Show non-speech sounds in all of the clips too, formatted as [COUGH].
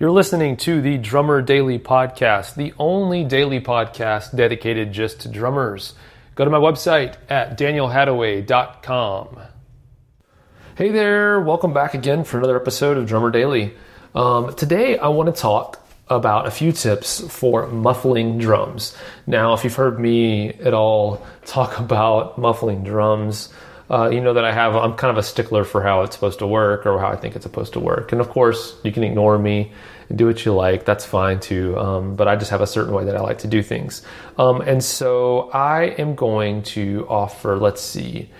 You're listening to the Drummer Daily Podcast, the only daily podcast dedicated just to drummers. Go to my website at danielhadaway.com. Hey there, welcome back again for another episode of Drummer Daily. Um, today I want to talk about a few tips for muffling drums. Now, if you've heard me at all talk [LAUGHS] about muffling drums, uh, you know that I have, I'm kind of a stickler for how it's supposed to work or how I think it's supposed to work. And of course, you can ignore me and do what you like. That's fine too. Um, but I just have a certain way that I like to do things. Um, and so I am going to offer, let's see,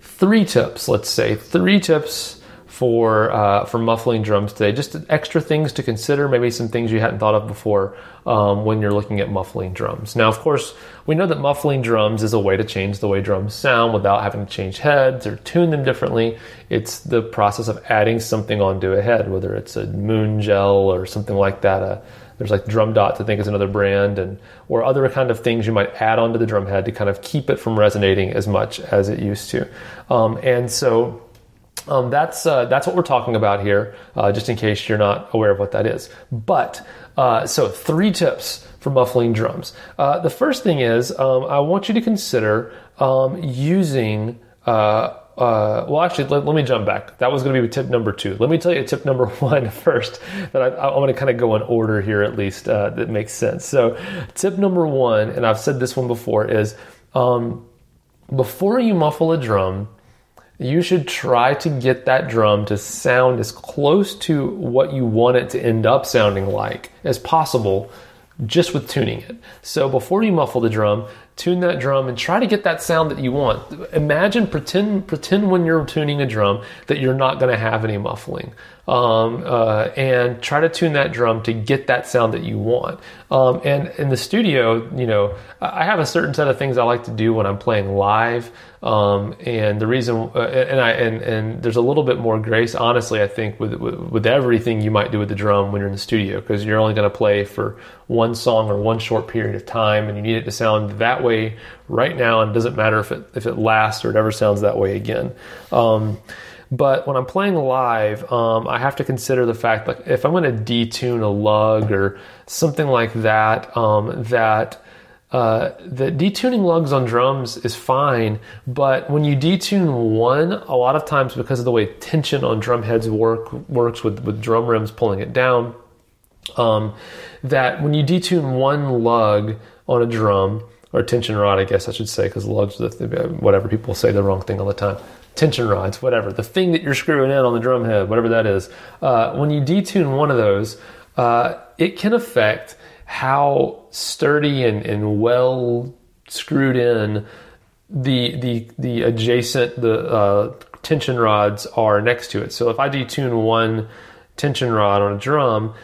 three tips, let's say, three tips for uh, for muffling drums today. Just extra things to consider, maybe some things you hadn't thought of before um, when you're looking at muffling drums. Now, of course, we know that muffling drums is a way to change the way drums sound without having to change heads or tune them differently. It's the process of adding something onto a head, whether it's a moon gel or something like that. Uh, there's like drum dots, I think is another brand, and or other kind of things you might add onto the drum head to kind of keep it from resonating as much as it used to. Um, and so um, that's uh, that's what we're talking about here, uh, just in case you're not aware of what that is. But uh, so three tips for muffling drums. Uh, the first thing is um, I want you to consider um, using. Uh, uh, well, actually, let, let, me jump back. That was going to be tip number two. Let me tell you tip number [LAUGHS] one first. That I, I want to kind of go in order here, at least that makes sense. So, tip number one, and I've said this one before, is um, before you muffle a drum you should try to get that drum to sound as close to what you want it to end up sounding like as possible just with tuning it. So before you muffle the drum, tune that drum and try to get that sound that you want. Imagine pretend pretend when you're tuning a drum that you're not going to have any muffling um, uh, and try to tune that drum to get that sound that you want. Um, and in the studio, you know, I have a certain set of things I like to do when I'm playing live. Um, and the reason, uh, and I, and, and there's a little bit more grace, honestly, I think with, with, with everything you might do with the drum when you're in the studio, because you're only going to play for one song or one short period of time, and you need it to sound that way right now. And it doesn't matter if it if it lasts or it ever sounds that way again. Um, but when I'm playing live, um, I have to consider the fact that if I'm going to detune a lug or something like that, um, that uh, the detuning lugs on drums is fine, but when you detune one, a lot of times because of the way tension on drum heads work works with, with drum rims pulling it down, um, that when you detune one lug on a drum or tension rod, I guess I should say, because lugs, whatever people say the wrong thing all the time tension rods, whatever, the thing that you're screwing in on the drum head, whatever that is, uh, when you detune one of those, uh, it can affect how sturdy and, and well screwed in the the the adjacent the uh, tension rods are next to it. So if I detune one tension rod on a drum,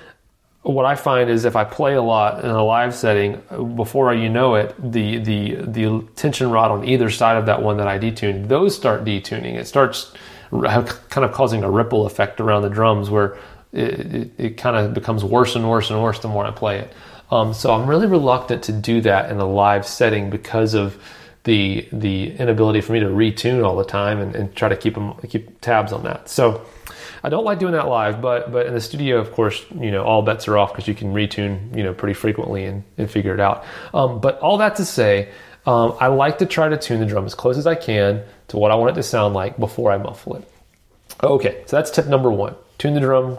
what I find is if I play a lot in a live setting, before you know it, the the the tension rod on either side of that one that I detuned, those start detuning. It starts kind of causing a ripple effect around the drums where it, it, it kind of becomes worse and worse and worse the more I play it. Um, so I'm really reluctant to do that in a live setting because of the the inability for me to retune all the time and, and try to keep them keep tabs on that. So I don't like doing that live, but but in the studio, of course, you know all bets are off because you can retune you know pretty frequently and, and figure it out. Um, but all that to say, um, I like to try to tune the drum as close as I can to what I want it to sound like before I muffle it. Okay, so that's tip number one: tune the drum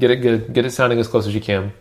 Get it good. Get it sounding as close as you can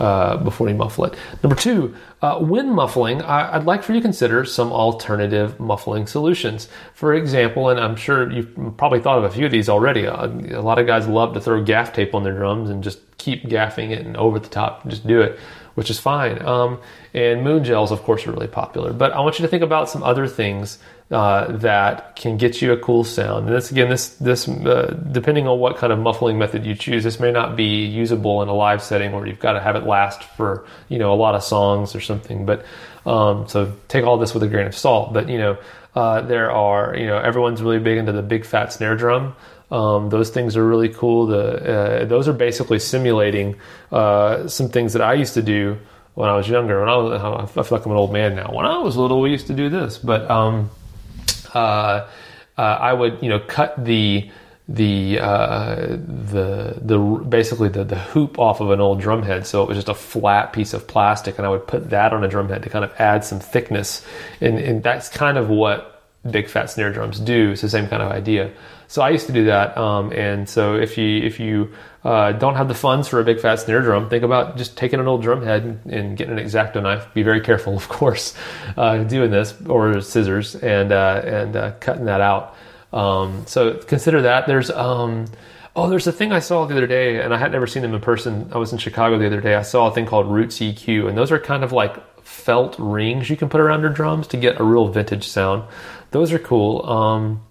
uh, before you muffle it. Number two, uh, when muffling, I, would like for you to consider some alternative muffling solutions. For example, and I'm sure you've probably thought of a few of these already. Uh, a lot of guys love to throw gaff tape on their drums and just keep gaffing it and over the top, just do it, which is fine. Um, and moon gels, of course, are really popular. But I want you to think about some other things uh, that can get you a cool sound. And this again, this this uh, depending on what kind of muffling method you choose, this may not be usable in a live setting where you've got to have it last for you know a lot of songs or something. But um, so take all this with a grain of salt. But you know uh, there are you know everyone's really big into the big fat snare drum. Um, those things are really cool. The uh, those are basically simulating uh, some things that I used to do when I was younger. When I was, I feel like I'm an old man now. When I was little, we used to do this, but um, uh, uh, I would you know cut the the uh, the the basically the the hoop off of an old drum head, so it was just a flat piece of plastic, and I would put that on a drum head to kind of add some thickness, and, and that's kind of what big fat snare drums do. It's the same kind of idea. So I used to do that, um, and so if you if you uh, don't have the funds for a big fat snare drum, think about just taking an old drum head and getting an exacto knife. Be very careful, [LAUGHS] of course, uh, doing this or scissors and uh, and uh, cutting that out. Um, so consider that. There's um, oh, there's a thing I saw the other day, and I had never seen them in person. I was in Chicago the other day. I saw a thing called Roots EQ, and those are kind of like felt rings you can put around your drums to get a real vintage sound. Those are cool. Um,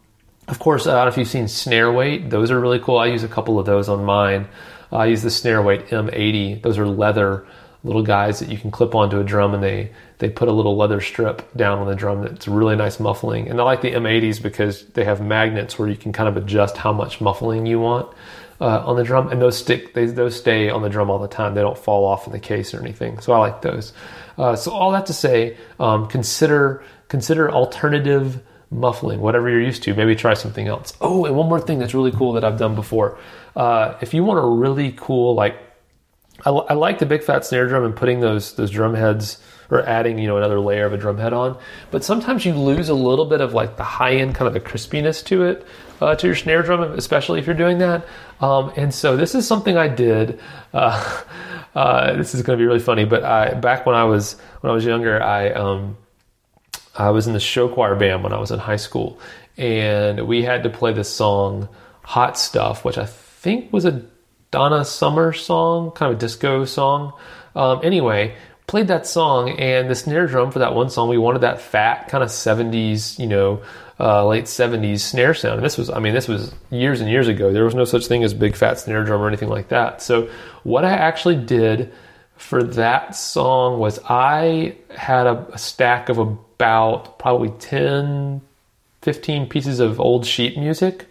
of course, I don't know if you've seen snare weight. Those are really cool. I use a couple of those on mine. I use the snare weight M80. Those are leather little guys that you can clip onto a drum and they, they put a little leather strip down on the drum that's really nice muffling. And I like the M80s because they have magnets where you can kind of adjust how much muffling you want uh, on the drum. And those stick, they, those stay on the drum all the time. They don't fall off in the case or anything. So I like those. Uh, so all that to say, um, consider, consider alternative muffling, whatever you're used to. Maybe try something else. Oh, and one more thing that's really cool that I've done before. Uh, if you want a really cool, like, I, I, like the big fat snare drum and putting those those drum heads or adding you know another layer of a drum head on. But sometimes you lose a little bit of like the high end kind of the crispiness to it uh, to your snare drum, especially if you're doing that. Um, and so this is something I did. Uh, [LAUGHS] uh this is going to be really funny, but I back when I was when I was younger, I um, I was in the show choir band when I was in high school, and we had to play this song, Hot Stuff, which I think was a Donna Summer song, kind of a disco song. Um, anyway, played that song, and the snare drum for that one song, we wanted that fat, kind of 70s, you know, uh, late 70s snare sound. And this was, I mean, this was years and years ago. There was no such thing as big fat snare drum or anything like that. So, what I actually did for that song was I had a, a stack of a about probably 10, 15 pieces of old sheet music.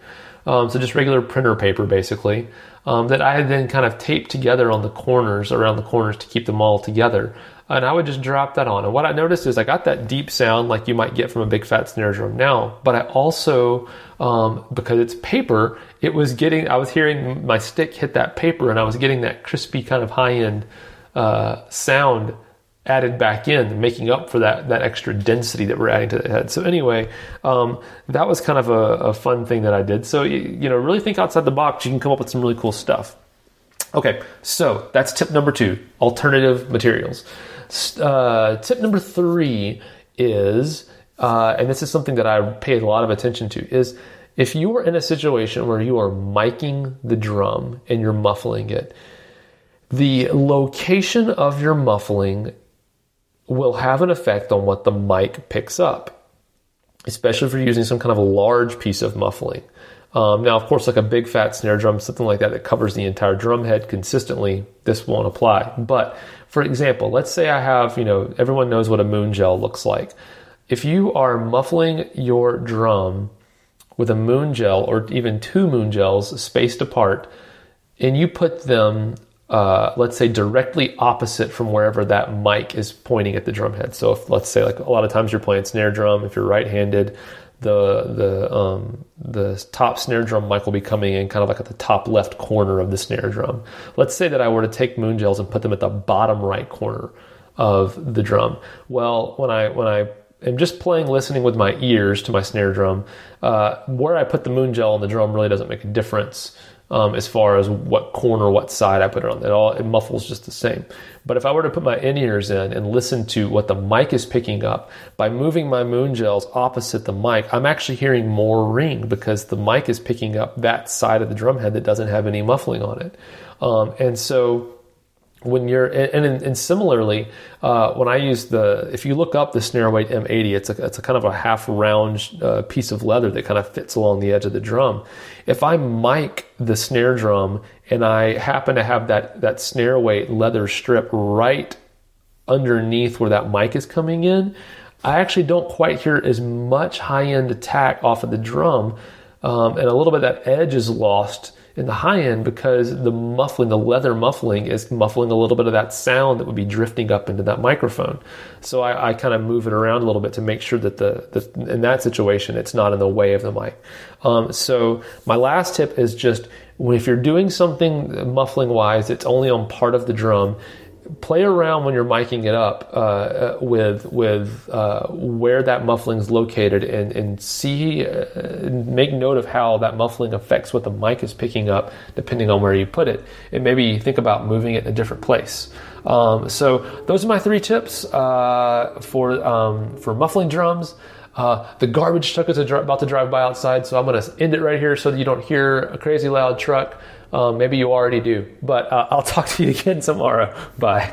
Um, so just regular printer paper, basically, um, that I had then kind of taped together on the corners, around the corners to keep them all together. And I would just drop that on. And what I noticed is I got that deep sound like you might get from a big fat snare drum now, but I also, um, because it's paper, it was getting, I was hearing my stick hit that paper and I was getting that crispy kind of high end uh, sound added back in, making up for that that extra density that we're adding to the head. So anyway, um, that was kind of a, a, fun thing that I did. So you, you know, really think outside the box. You can come up with some really cool stuff. Okay, so that's tip number two: alternative materials. Uh, tip number three is, uh, and this is something that I paid a lot of attention to, is if you are in a situation where you are miking the drum and you're muffling it, the location of your muffling will have an effect on what the mic picks up, especially if you're using some kind of a large piece of muffling. Um, now, of course, like a big fat snare drum, something like that that covers the entire drum head consistently, this won't apply. But for example, let's say I have, you know, everyone knows what a moon gel looks like. If you are muffling your drum with a moon gel or even two moon gels spaced apart, and you put them uh, let's say directly opposite from wherever that mic is pointing at the drum head. So if let's say like a lot of times you're playing snare drum, if you're right-handed, the the um, the top snare drum mic will be coming in kind of like at the top left corner of the snare drum. Let's say that I were to take moon gels and put them at the bottom right corner of the drum. Well, when I when I am just playing listening with my ears to my snare drum, uh, where I put the moon gel on the drum really doesn't make a difference um, as far as what corner, what side I put it on. It all it muffles just the same. But if I were to put my in ears in and listen to what the mic is picking up, by moving my moon gels opposite the mic, I'm actually hearing more ring because the mic is picking up that side of the drum head that doesn't have any muffling on it. Um, and so when you're and, and, and similarly uh, when I use the if you look up the snare weight M80 it's a, it's a kind of a half round uh, piece of leather that kind of fits along the edge of the drum. If I mic the snare drum and I happen to have that that snare weight leather strip right underneath where that mic is coming in I actually don't quite hear as much high end attack off of the drum um, and a little bit that edge is lost in the high end because the muffling, the leather muffling, is muffling a little bit of that sound that would be drifting up into that microphone. So I, I kind of move it around a little bit to make sure that the, the in that situation it's not in the way of the mic. Um, so my last tip is just if you're doing something muffling wise, it's only on part of the drum play around when you're miking it up uh, uh, with with uh, where that muffling is located and and see uh, make note of how that muffling affects what the mic is picking up depending on where you put it. And maybe think about moving it in a different place. Um, so those are my three tips uh, for um, for muffling drums. Uh, the garbage truck is about to drive by outside, so I'm going to end it right here so that you don't hear a crazy loud truck. Um, maybe you already do, but uh, I'll [LAUGHS] talk to you again tomorrow. Bye.